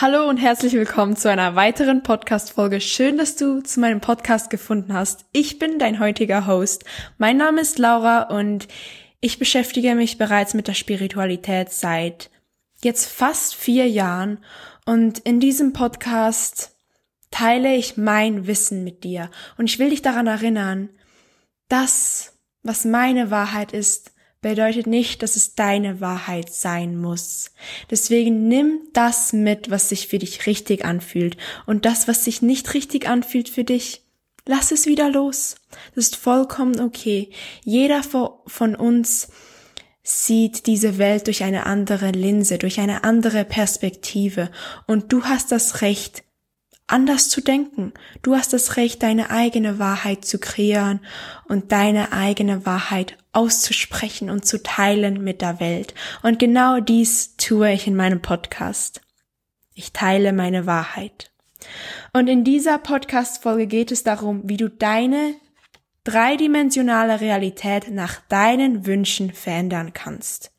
Hallo und herzlich willkommen zu einer weiteren Podcast-Folge. Schön, dass du zu meinem Podcast gefunden hast. Ich bin dein heutiger Host. Mein Name ist Laura und ich beschäftige mich bereits mit der Spiritualität seit jetzt fast vier Jahren und in diesem Podcast teile ich mein Wissen mit dir und ich will dich daran erinnern, das, was meine Wahrheit ist, bedeutet nicht, dass es deine Wahrheit sein muss. Deswegen nimm das mit, was sich für dich richtig anfühlt und das, was sich nicht richtig anfühlt für dich, lass es wieder los. Das ist vollkommen okay. Jeder von uns sieht diese Welt durch eine andere Linse, durch eine andere Perspektive und du hast das Recht, anders zu denken. Du hast das Recht, deine eigene Wahrheit zu kreieren und deine eigene Wahrheit auszusprechen und zu teilen mit der Welt. Und genau dies tue ich in meinem Podcast. Ich teile meine Wahrheit. Und in dieser Podcast-Folge geht es darum, wie du deine dreidimensionale Realität nach deinen Wünschen verändern kannst.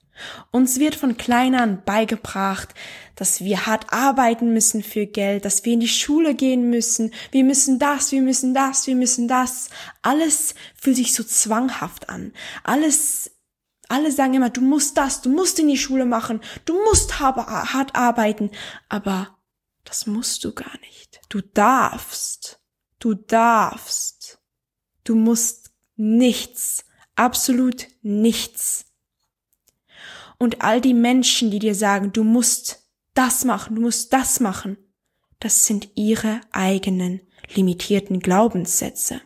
Uns wird von klein an beigebracht, dass wir hart arbeiten müssen für Geld, dass wir in die Schule gehen müssen, wir müssen das, wir müssen das, wir müssen das. Alles fühlt sich so zwanghaft an. Alles, alle sagen immer, du musst das, du musst in die Schule machen, du musst hart arbeiten. Aber das musst du gar nicht. Du darfst. Du darfst. Du musst nichts. Absolut nichts und all die Menschen, die dir sagen, du musst das machen, du musst das machen, das sind ihre eigenen limitierten Glaubenssätze.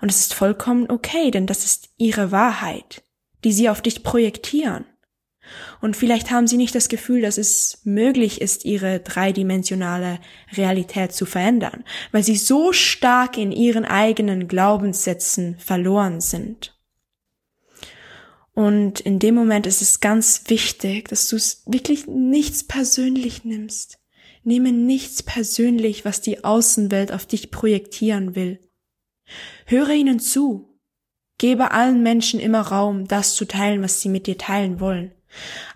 Und es ist vollkommen okay, denn das ist ihre Wahrheit, die sie auf dich projektieren. Und vielleicht haben sie nicht das Gefühl, dass es möglich ist, ihre dreidimensionale Realität zu verändern, weil sie so stark in ihren eigenen Glaubenssätzen verloren sind. Und in dem Moment ist es ganz wichtig, dass du es wirklich nichts persönlich nimmst. Nehme nichts persönlich, was die Außenwelt auf dich projektieren will. Höre ihnen zu. Gebe allen Menschen immer Raum, das zu teilen, was sie mit dir teilen wollen.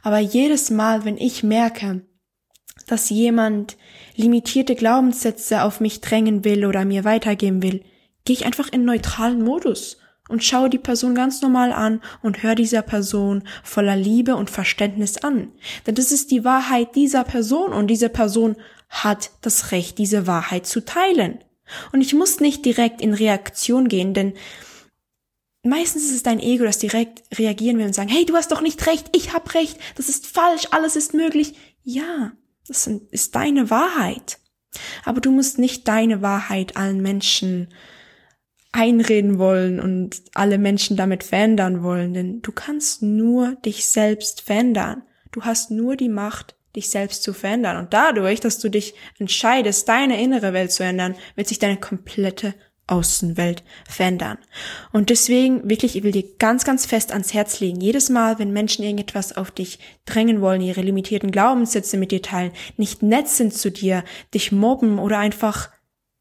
Aber jedes Mal, wenn ich merke, dass jemand limitierte Glaubenssätze auf mich drängen will oder mir weitergeben will, gehe ich einfach in neutralen Modus und schau die Person ganz normal an und hör dieser Person voller Liebe und Verständnis an. Denn das ist die Wahrheit dieser Person und diese Person hat das Recht, diese Wahrheit zu teilen. Und ich muss nicht direkt in Reaktion gehen, denn meistens ist es dein Ego, das direkt reagieren will und sagen, hey, du hast doch nicht recht, ich hab recht, das ist falsch, alles ist möglich. Ja, das ist deine Wahrheit. Aber du musst nicht deine Wahrheit allen Menschen einreden wollen und alle Menschen damit verändern wollen, denn du kannst nur dich selbst verändern. Du hast nur die Macht, dich selbst zu verändern. Und dadurch, dass du dich entscheidest, deine innere Welt zu ändern, wird sich deine komplette Außenwelt verändern. Und deswegen wirklich, ich will dir ganz, ganz fest ans Herz legen, jedes Mal, wenn Menschen irgendetwas auf dich drängen wollen, ihre limitierten Glaubenssätze mit dir teilen, nicht nett sind zu dir, dich mobben oder einfach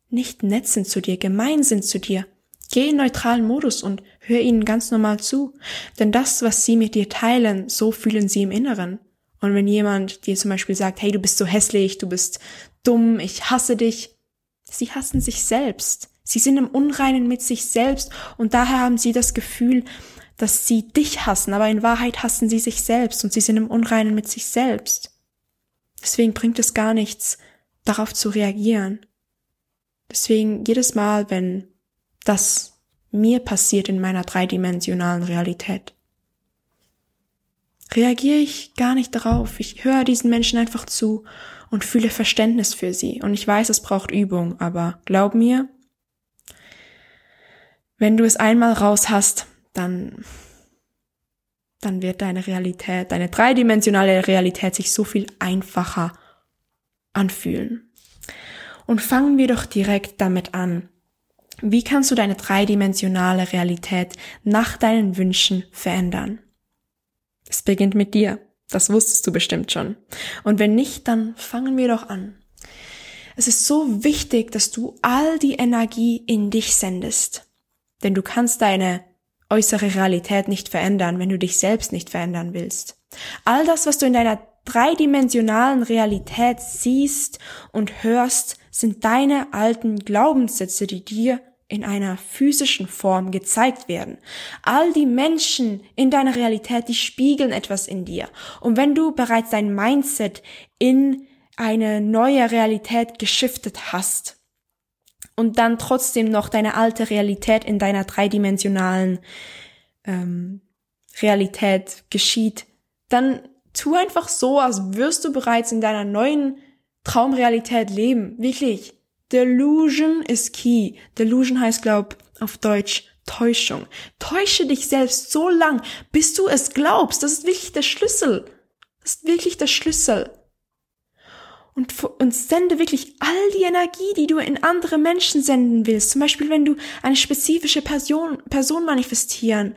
nicht nett sind zu dir, gemein sind zu dir, Geh in neutralen Modus und hör ihnen ganz normal zu. Denn das, was sie mit dir teilen, so fühlen sie im Inneren. Und wenn jemand dir zum Beispiel sagt, hey, du bist so hässlich, du bist dumm, ich hasse dich, sie hassen sich selbst. Sie sind im Unreinen mit sich selbst und daher haben sie das Gefühl, dass sie dich hassen, aber in Wahrheit hassen sie sich selbst und sie sind im Unreinen mit sich selbst. Deswegen bringt es gar nichts, darauf zu reagieren. Deswegen jedes Mal, wenn das mir passiert in meiner dreidimensionalen Realität. Reagiere ich gar nicht darauf. Ich höre diesen Menschen einfach zu und fühle Verständnis für sie. Und ich weiß, es braucht Übung, aber glaub mir, wenn du es einmal raus hast, dann, dann wird deine Realität, deine dreidimensionale Realität sich so viel einfacher anfühlen. Und fangen wir doch direkt damit an, wie kannst du deine dreidimensionale Realität nach deinen Wünschen verändern? Es beginnt mit dir. Das wusstest du bestimmt schon. Und wenn nicht, dann fangen wir doch an. Es ist so wichtig, dass du all die Energie in dich sendest. Denn du kannst deine äußere Realität nicht verändern, wenn du dich selbst nicht verändern willst. All das, was du in deiner dreidimensionalen Realität siehst und hörst, sind deine alten Glaubenssätze, die dir in einer physischen Form gezeigt werden. All die Menschen in deiner Realität, die spiegeln etwas in dir. Und wenn du bereits dein Mindset in eine neue Realität geschiftet hast und dann trotzdem noch deine alte Realität in deiner dreidimensionalen ähm, Realität geschieht, dann tu einfach so, als wirst du bereits in deiner neuen Traumrealität leben. Wirklich. Delusion is key. Delusion heißt, glaub, auf Deutsch Täuschung. Täusche dich selbst so lang, bis du es glaubst. Das ist wirklich der Schlüssel. Das ist wirklich der Schlüssel. Und, und sende wirklich all die Energie, die du in andere Menschen senden willst. Zum Beispiel, wenn du eine spezifische Person, Person manifestieren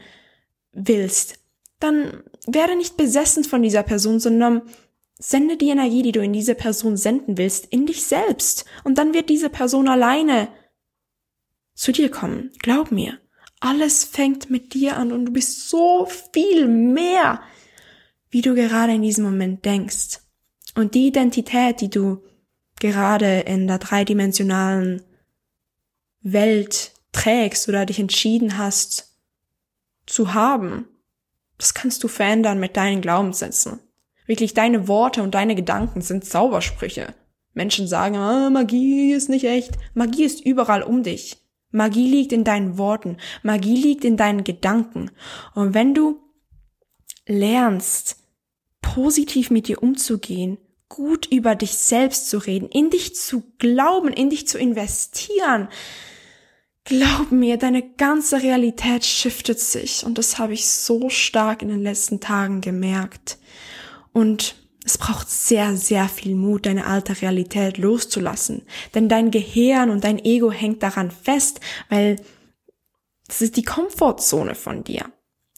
willst, dann werde nicht besessen von dieser Person, sondern Sende die Energie, die du in diese Person senden willst, in dich selbst. Und dann wird diese Person alleine zu dir kommen. Glaub mir. Alles fängt mit dir an und du bist so viel mehr, wie du gerade in diesem Moment denkst. Und die Identität, die du gerade in der dreidimensionalen Welt trägst oder dich entschieden hast zu haben, das kannst du verändern mit deinen Glaubenssätzen. Wirklich, deine Worte und deine Gedanken sind Zaubersprüche. Menschen sagen, ah, Magie ist nicht echt. Magie ist überall um dich. Magie liegt in deinen Worten. Magie liegt in deinen Gedanken. Und wenn du lernst, positiv mit dir umzugehen, gut über dich selbst zu reden, in dich zu glauben, in dich zu investieren, glaub mir, deine ganze Realität shiftet sich. Und das habe ich so stark in den letzten Tagen gemerkt. Und es braucht sehr, sehr viel Mut, deine alte Realität loszulassen. Denn dein Gehirn und dein Ego hängt daran fest, weil das ist die Komfortzone von dir.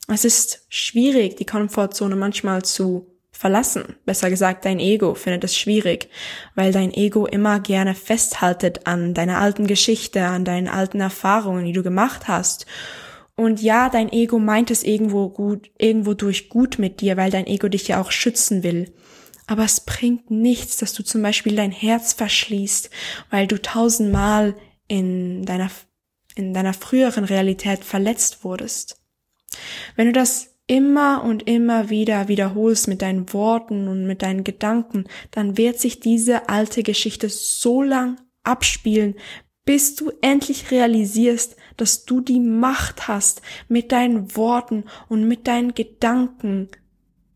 Es ist schwierig, die Komfortzone manchmal zu verlassen. Besser gesagt, dein Ego findet es schwierig, weil dein Ego immer gerne festhaltet an deiner alten Geschichte, an deinen alten Erfahrungen, die du gemacht hast und ja, dein Ego meint es irgendwo gut, irgendwo durch gut mit dir, weil dein Ego dich ja auch schützen will. Aber es bringt nichts, dass du zum Beispiel dein Herz verschließt, weil du tausendmal in deiner, in deiner früheren Realität verletzt wurdest. Wenn du das immer und immer wieder wiederholst mit deinen Worten und mit deinen Gedanken, dann wird sich diese alte Geschichte so lang abspielen, bis du endlich realisierst, dass du die Macht hast, mit deinen Worten und mit deinen Gedanken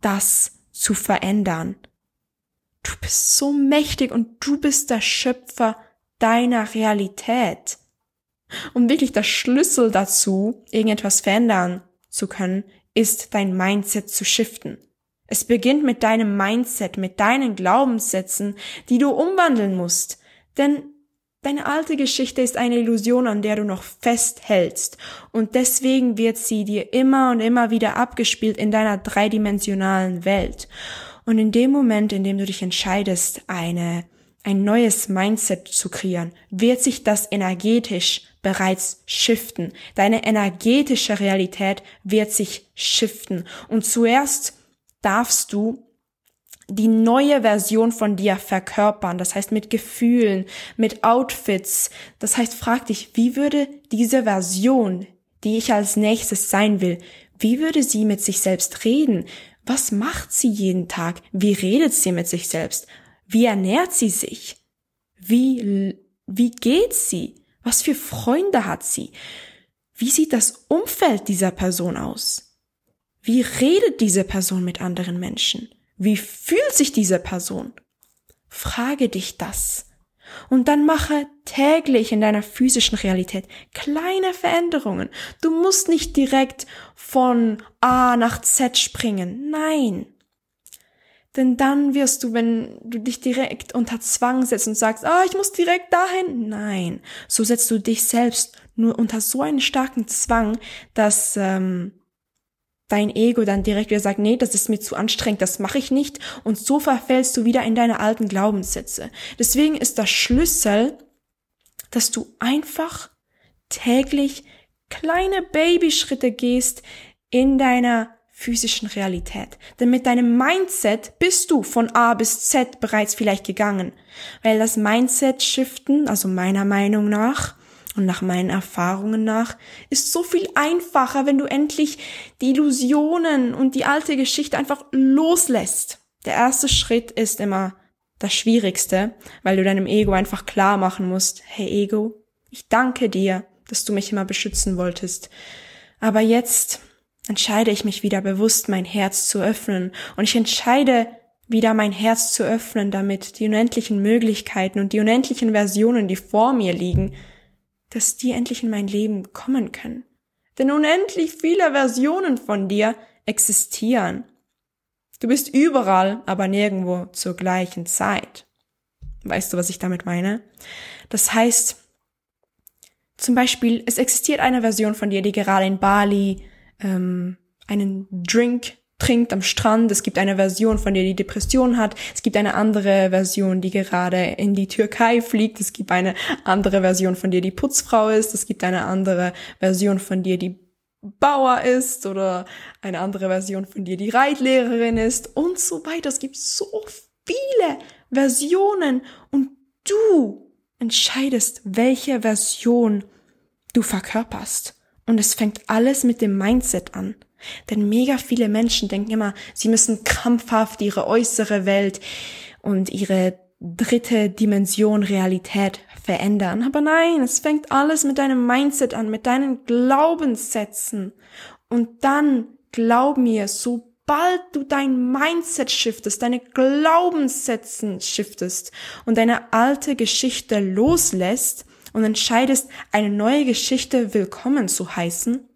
das zu verändern. Du bist so mächtig und du bist der Schöpfer deiner Realität. Und wirklich der Schlüssel dazu, irgendetwas verändern zu können, ist dein Mindset zu shiften. Es beginnt mit deinem Mindset, mit deinen Glaubenssätzen, die du umwandeln musst. Denn Deine alte Geschichte ist eine Illusion, an der du noch festhältst, und deswegen wird sie dir immer und immer wieder abgespielt in deiner dreidimensionalen Welt. Und in dem Moment, in dem du dich entscheidest, eine, ein neues Mindset zu kreieren, wird sich das energetisch bereits shiften. Deine energetische Realität wird sich shiften. Und zuerst darfst du die neue Version von dir verkörpern, das heißt mit Gefühlen, mit Outfits. Das heißt, frag dich, wie würde diese Version, die ich als nächstes sein will, wie würde sie mit sich selbst reden? Was macht sie jeden Tag? Wie redet sie mit sich selbst? Wie ernährt sie sich? Wie, wie geht sie? Was für Freunde hat sie? Wie sieht das Umfeld dieser Person aus? Wie redet diese Person mit anderen Menschen? Wie fühlt sich diese Person? Frage dich das. Und dann mache täglich in deiner physischen Realität kleine Veränderungen. Du musst nicht direkt von A nach Z springen. Nein. Denn dann wirst du, wenn du dich direkt unter Zwang setzt und sagst, ah, ich muss direkt dahin. Nein. So setzt du dich selbst nur unter so einen starken Zwang, dass ähm, dein Ego dann direkt wieder sagt, nee, das ist mir zu anstrengend, das mache ich nicht. Und so verfällst du wieder in deine alten Glaubenssätze. Deswegen ist das Schlüssel, dass du einfach täglich kleine Babyschritte gehst in deiner physischen Realität. Denn mit deinem Mindset bist du von A bis Z bereits vielleicht gegangen. Weil das Mindset shiften, also meiner Meinung nach, und nach meinen Erfahrungen nach, ist so viel einfacher, wenn du endlich die Illusionen und die alte Geschichte einfach loslässt. Der erste Schritt ist immer das Schwierigste, weil du deinem Ego einfach klar machen musst, hey Ego, ich danke dir, dass du mich immer beschützen wolltest. Aber jetzt entscheide ich mich wieder bewusst, mein Herz zu öffnen. Und ich entscheide wieder mein Herz zu öffnen, damit die unendlichen Möglichkeiten und die unendlichen Versionen, die vor mir liegen, dass die endlich in mein Leben kommen können. Denn unendlich viele Versionen von dir existieren. Du bist überall, aber nirgendwo zur gleichen Zeit. Weißt du, was ich damit meine? Das heißt, zum Beispiel, es existiert eine Version von dir, die gerade in Bali ähm, einen Drink trinkt am Strand. Es gibt eine Version von dir, die Depression hat. Es gibt eine andere Version, die gerade in die Türkei fliegt. Es gibt eine andere Version von dir, die Putzfrau ist. Es gibt eine andere Version von dir, die Bauer ist oder eine andere Version von dir, die Reitlehrerin ist und so weiter. Es gibt so viele Versionen und du entscheidest, welche Version du verkörperst. Und es fängt alles mit dem Mindset an. Denn mega viele Menschen denken immer, sie müssen krampfhaft ihre äußere Welt und ihre dritte Dimension Realität verändern. Aber nein, es fängt alles mit deinem Mindset an, mit deinen Glaubenssätzen. Und dann, glaub mir, sobald du dein Mindset shiftest, deine Glaubenssätzen shiftest und deine alte Geschichte loslässt, und entscheidest, eine neue Geschichte willkommen zu heißen,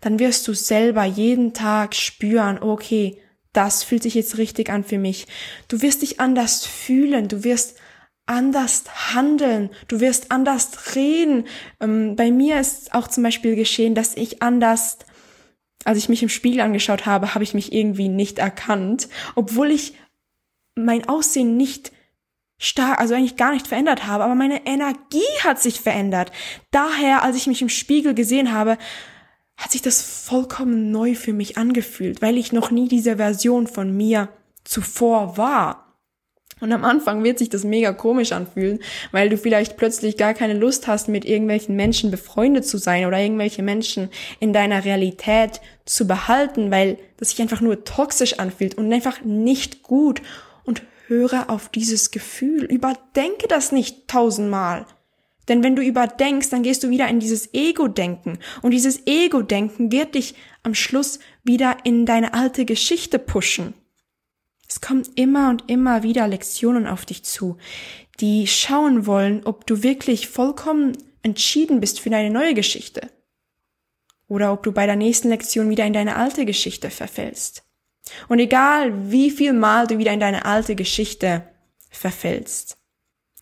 dann wirst du selber jeden Tag spüren, okay, das fühlt sich jetzt richtig an für mich. Du wirst dich anders fühlen, du wirst anders handeln, du wirst anders reden. Ähm, bei mir ist auch zum Beispiel geschehen, dass ich anders, als ich mich im Spiegel angeschaut habe, habe ich mich irgendwie nicht erkannt, obwohl ich mein Aussehen nicht stark, also eigentlich gar nicht verändert habe, aber meine Energie hat sich verändert. Daher, als ich mich im Spiegel gesehen habe, hat sich das vollkommen neu für mich angefühlt, weil ich noch nie diese Version von mir zuvor war. Und am Anfang wird sich das mega komisch anfühlen, weil du vielleicht plötzlich gar keine Lust hast, mit irgendwelchen Menschen befreundet zu sein oder irgendwelche Menschen in deiner Realität zu behalten, weil das sich einfach nur toxisch anfühlt und einfach nicht gut. Und höre auf dieses Gefühl. Überdenke das nicht tausendmal. Denn wenn du überdenkst, dann gehst du wieder in dieses Ego-Denken. Und dieses Ego-Denken wird dich am Schluss wieder in deine alte Geschichte pushen. Es kommen immer und immer wieder Lektionen auf dich zu, die schauen wollen, ob du wirklich vollkommen entschieden bist für deine neue Geschichte. Oder ob du bei der nächsten Lektion wieder in deine alte Geschichte verfällst. Und egal, wie viel Mal du wieder in deine alte Geschichte verfällst,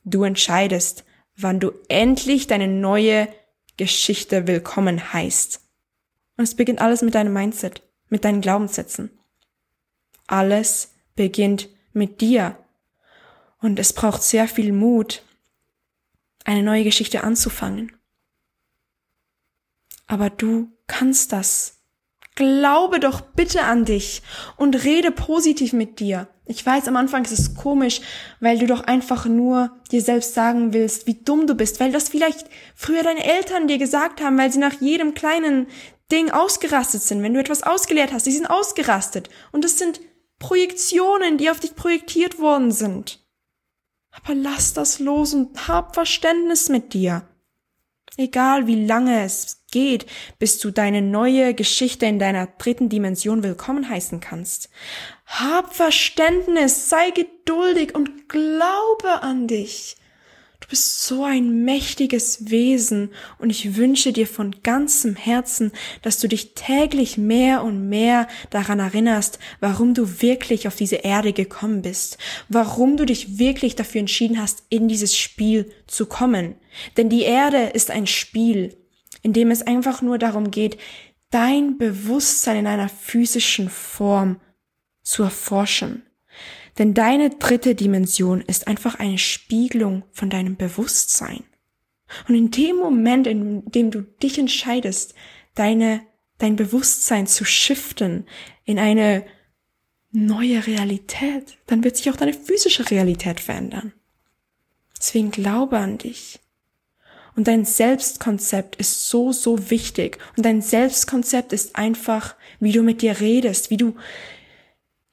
du entscheidest, wann du endlich deine neue Geschichte willkommen heißt. Und es beginnt alles mit deinem Mindset, mit deinen Glaubenssätzen. Alles beginnt mit dir. Und es braucht sehr viel Mut, eine neue Geschichte anzufangen. Aber du kannst das. Glaube doch bitte an dich und rede positiv mit dir. Ich weiß, am Anfang ist es komisch, weil du doch einfach nur dir selbst sagen willst, wie dumm du bist, weil das vielleicht früher deine Eltern dir gesagt haben, weil sie nach jedem kleinen Ding ausgerastet sind. Wenn du etwas ausgelehrt hast, die sind ausgerastet. Und es sind Projektionen, die auf dich projektiert worden sind. Aber lass das los und hab Verständnis mit dir. Egal wie lange es geht, bis du deine neue Geschichte in deiner dritten Dimension willkommen heißen kannst. Hab Verständnis, sei geduldig und glaube an dich. Du bist so ein mächtiges Wesen und ich wünsche dir von ganzem Herzen, dass du dich täglich mehr und mehr daran erinnerst, warum du wirklich auf diese Erde gekommen bist, warum du dich wirklich dafür entschieden hast, in dieses Spiel zu kommen. Denn die Erde ist ein Spiel, in dem es einfach nur darum geht, dein Bewusstsein in einer physischen Form zu erforschen. Denn deine dritte Dimension ist einfach eine Spiegelung von deinem Bewusstsein. Und in dem Moment, in dem du dich entscheidest, deine dein Bewusstsein zu shiften in eine neue Realität, dann wird sich auch deine physische Realität verändern. Deswegen glaube an dich. Und dein Selbstkonzept ist so, so wichtig. Und dein Selbstkonzept ist einfach, wie du mit dir redest, wie du,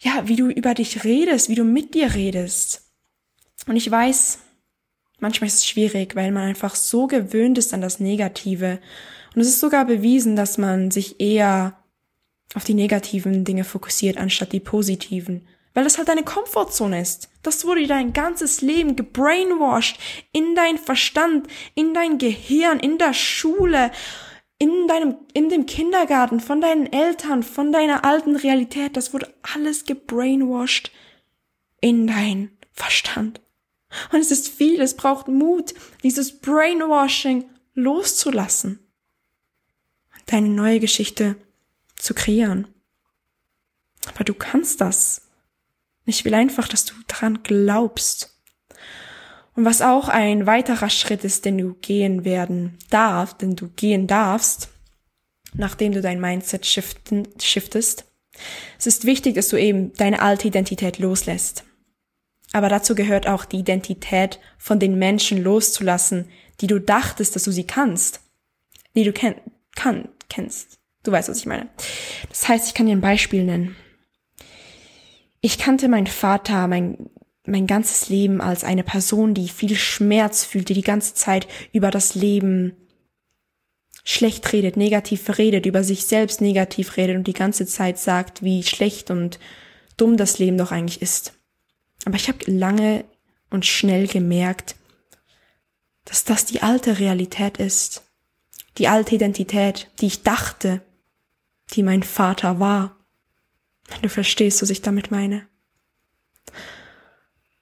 ja, wie du über dich redest, wie du mit dir redest. Und ich weiß, manchmal ist es schwierig, weil man einfach so gewöhnt ist an das Negative. Und es ist sogar bewiesen, dass man sich eher auf die negativen Dinge fokussiert, anstatt die positiven. Weil das halt deine Komfortzone ist. Das wurde dein ganzes Leben gebrainwashed in dein Verstand, in dein Gehirn, in der Schule, in deinem, in dem Kindergarten, von deinen Eltern, von deiner alten Realität. Das wurde alles gebrainwashed in dein Verstand. Und es ist viel, es braucht Mut, dieses Brainwashing loszulassen. Deine neue Geschichte zu kreieren. Aber du kannst das. Ich will einfach, dass du daran glaubst. Und was auch ein weiterer Schritt ist, den du gehen werden darfst, den du gehen darfst, nachdem du dein Mindset shiften, shiftest, es ist wichtig, dass du eben deine alte Identität loslässt. Aber dazu gehört auch die Identität von den Menschen loszulassen, die du dachtest, dass du sie kannst, die du kenn kann, kennst. Du weißt, was ich meine. Das heißt, ich kann dir ein Beispiel nennen. Ich kannte meinen Vater mein, mein ganzes Leben als eine Person, die viel Schmerz fühlt, die die ganze Zeit über das Leben schlecht redet, negativ redet, über sich selbst negativ redet und die ganze Zeit sagt, wie schlecht und dumm das Leben doch eigentlich ist. Aber ich habe lange und schnell gemerkt, dass das die alte Realität ist, die alte Identität, die ich dachte, die mein Vater war. Wenn du verstehst, was ich damit meine.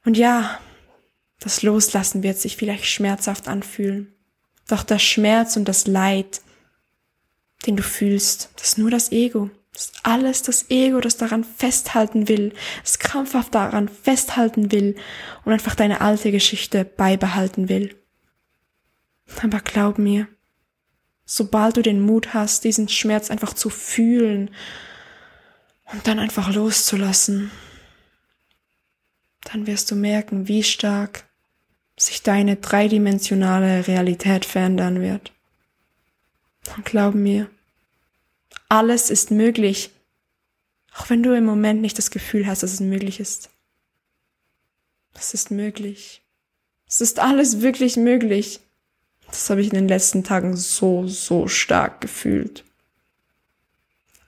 Und ja, das Loslassen wird sich vielleicht schmerzhaft anfühlen. Doch der Schmerz und das Leid, den du fühlst, das ist nur das Ego. Das ist alles das Ego, das daran festhalten will, das krampfhaft daran festhalten will und einfach deine alte Geschichte beibehalten will. Aber glaub mir, sobald du den Mut hast, diesen Schmerz einfach zu fühlen und dann einfach loszulassen, dann wirst du merken, wie stark sich deine dreidimensionale Realität verändern wird. Und glaub mir, alles ist möglich, auch wenn du im Moment nicht das Gefühl hast, dass es möglich ist. Es ist möglich. Es ist alles wirklich möglich. Das habe ich in den letzten Tagen so, so stark gefühlt.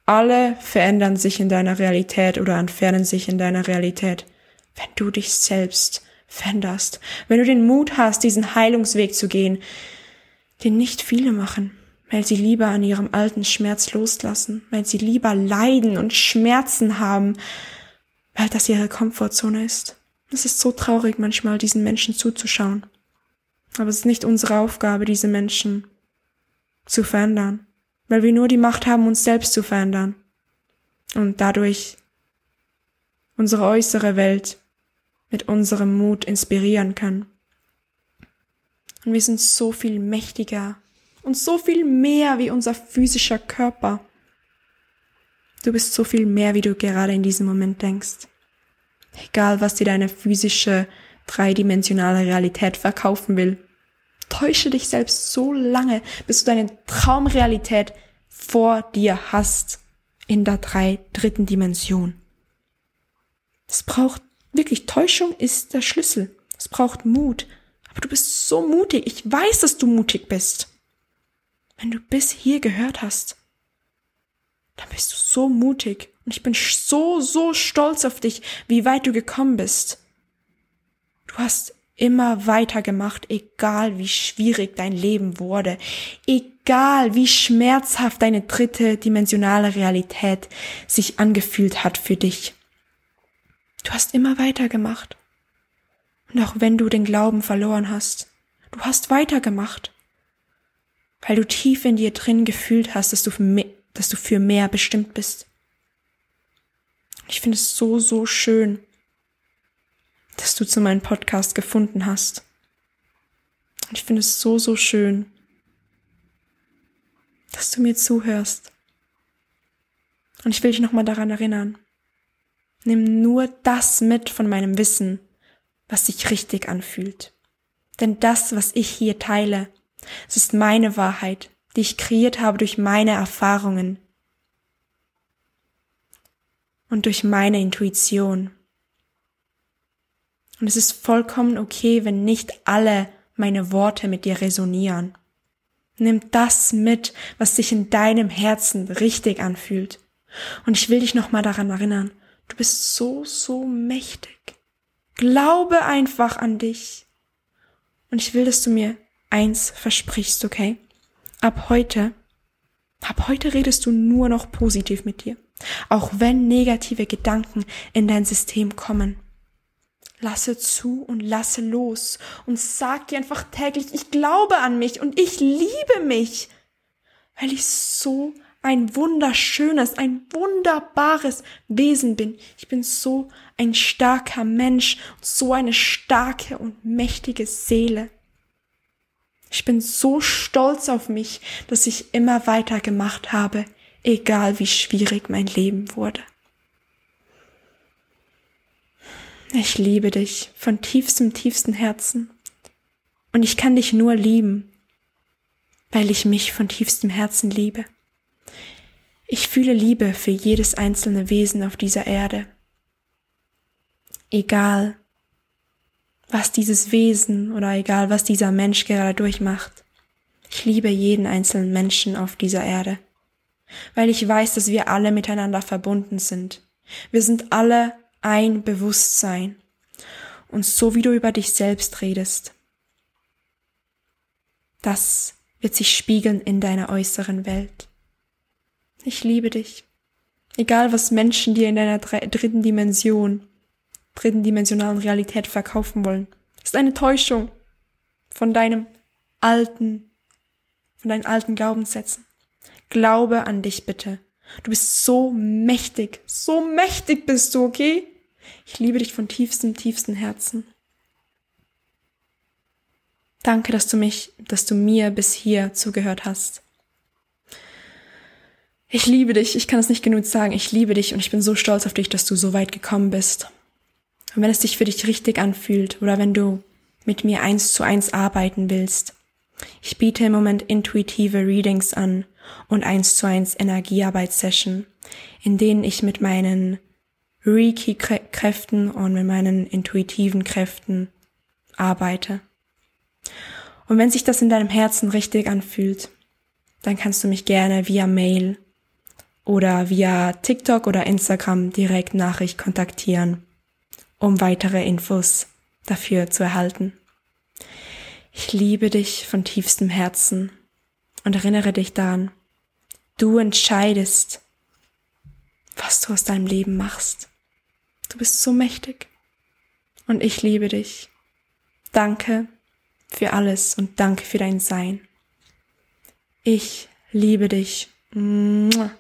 Alle verändern sich in deiner Realität oder entfernen sich in deiner Realität, wenn du dich selbst veränderst, wenn du den Mut hast, diesen Heilungsweg zu gehen, den nicht viele machen, weil sie lieber an ihrem alten Schmerz loslassen, weil sie lieber leiden und Schmerzen haben, weil das ihre Komfortzone ist. Es ist so traurig manchmal, diesen Menschen zuzuschauen. Aber es ist nicht unsere Aufgabe, diese Menschen zu verändern, weil wir nur die Macht haben, uns selbst zu verändern und dadurch unsere äußere Welt mit unserem Mut inspirieren können. Und wir sind so viel mächtiger und so viel mehr wie unser physischer Körper. Du bist so viel mehr, wie du gerade in diesem Moment denkst. Egal, was dir deine physische dreidimensionale Realität verkaufen will. Täusche dich selbst so lange, bis du deine Traumrealität vor dir hast in der drei dritten Dimension. Es braucht wirklich Täuschung ist der Schlüssel. Es braucht Mut. Aber du bist so mutig. Ich weiß, dass du mutig bist. Wenn du bis hier gehört hast, dann bist du so mutig. Und ich bin so, so stolz auf dich, wie weit du gekommen bist. Du hast immer weitergemacht, egal wie schwierig dein Leben wurde, egal wie schmerzhaft deine dritte dimensionale Realität sich angefühlt hat für dich. Du hast immer weitergemacht. Und auch wenn du den Glauben verloren hast, du hast weitergemacht, weil du tief in dir drin gefühlt hast, dass du für mehr, dass du für mehr bestimmt bist. Ich finde es so, so schön, dass du zu meinem Podcast gefunden hast. Und ich finde es so, so schön, dass du mir zuhörst. Und ich will dich nochmal daran erinnern. Nimm nur das mit von meinem Wissen, was sich richtig anfühlt. Denn das, was ich hier teile, es ist meine Wahrheit, die ich kreiert habe durch meine Erfahrungen und durch meine Intuition. Und es ist vollkommen okay, wenn nicht alle meine Worte mit dir resonieren. Nimm das mit, was sich in deinem Herzen richtig anfühlt. Und ich will dich nochmal daran erinnern, du bist so, so mächtig. Glaube einfach an dich. Und ich will, dass du mir eins versprichst, okay? Ab heute, ab heute redest du nur noch positiv mit dir. Auch wenn negative Gedanken in dein System kommen. Lasse zu und lasse los und sag dir einfach täglich, ich glaube an mich und ich liebe mich, weil ich so ein wunderschönes, ein wunderbares Wesen bin. Ich bin so ein starker Mensch, so eine starke und mächtige Seele. Ich bin so stolz auf mich, dass ich immer weiter gemacht habe, egal wie schwierig mein Leben wurde. Ich liebe dich von tiefstem, tiefstem Herzen. Und ich kann dich nur lieben, weil ich mich von tiefstem Herzen liebe. Ich fühle Liebe für jedes einzelne Wesen auf dieser Erde. Egal, was dieses Wesen oder egal, was dieser Mensch gerade durchmacht. Ich liebe jeden einzelnen Menschen auf dieser Erde, weil ich weiß, dass wir alle miteinander verbunden sind. Wir sind alle ein Bewusstsein. Und so wie du über dich selbst redest, das wird sich spiegeln in deiner äußeren Welt. Ich liebe dich. Egal was Menschen dir in deiner dritten Dimension, dritten dimensionalen Realität verkaufen wollen, ist eine Täuschung von deinem alten, von deinen alten Glaubenssätzen. Glaube an dich bitte. Du bist so mächtig, so mächtig bist du, okay? Ich liebe dich von tiefstem, tiefstem Herzen. Danke, dass du mich, dass du mir bis hier zugehört hast. Ich liebe dich, ich kann es nicht genug sagen, ich liebe dich und ich bin so stolz auf dich, dass du so weit gekommen bist. Und wenn es sich für dich richtig anfühlt oder wenn du mit mir eins zu eins arbeiten willst, ich biete im Moment intuitive Readings an und eins zu eins Energiearbeitssession, in denen ich mit meinen Reiki-Kräften und mit meinen intuitiven Kräften arbeite. Und wenn sich das in deinem Herzen richtig anfühlt, dann kannst du mich gerne via Mail oder via TikTok oder Instagram direkt Nachricht kontaktieren, um weitere Infos dafür zu erhalten. Ich liebe dich von tiefstem Herzen und erinnere dich daran, du entscheidest, was du aus deinem Leben machst. Du bist so mächtig. Und ich liebe dich. Danke für alles und danke für dein Sein. Ich liebe dich. Mua.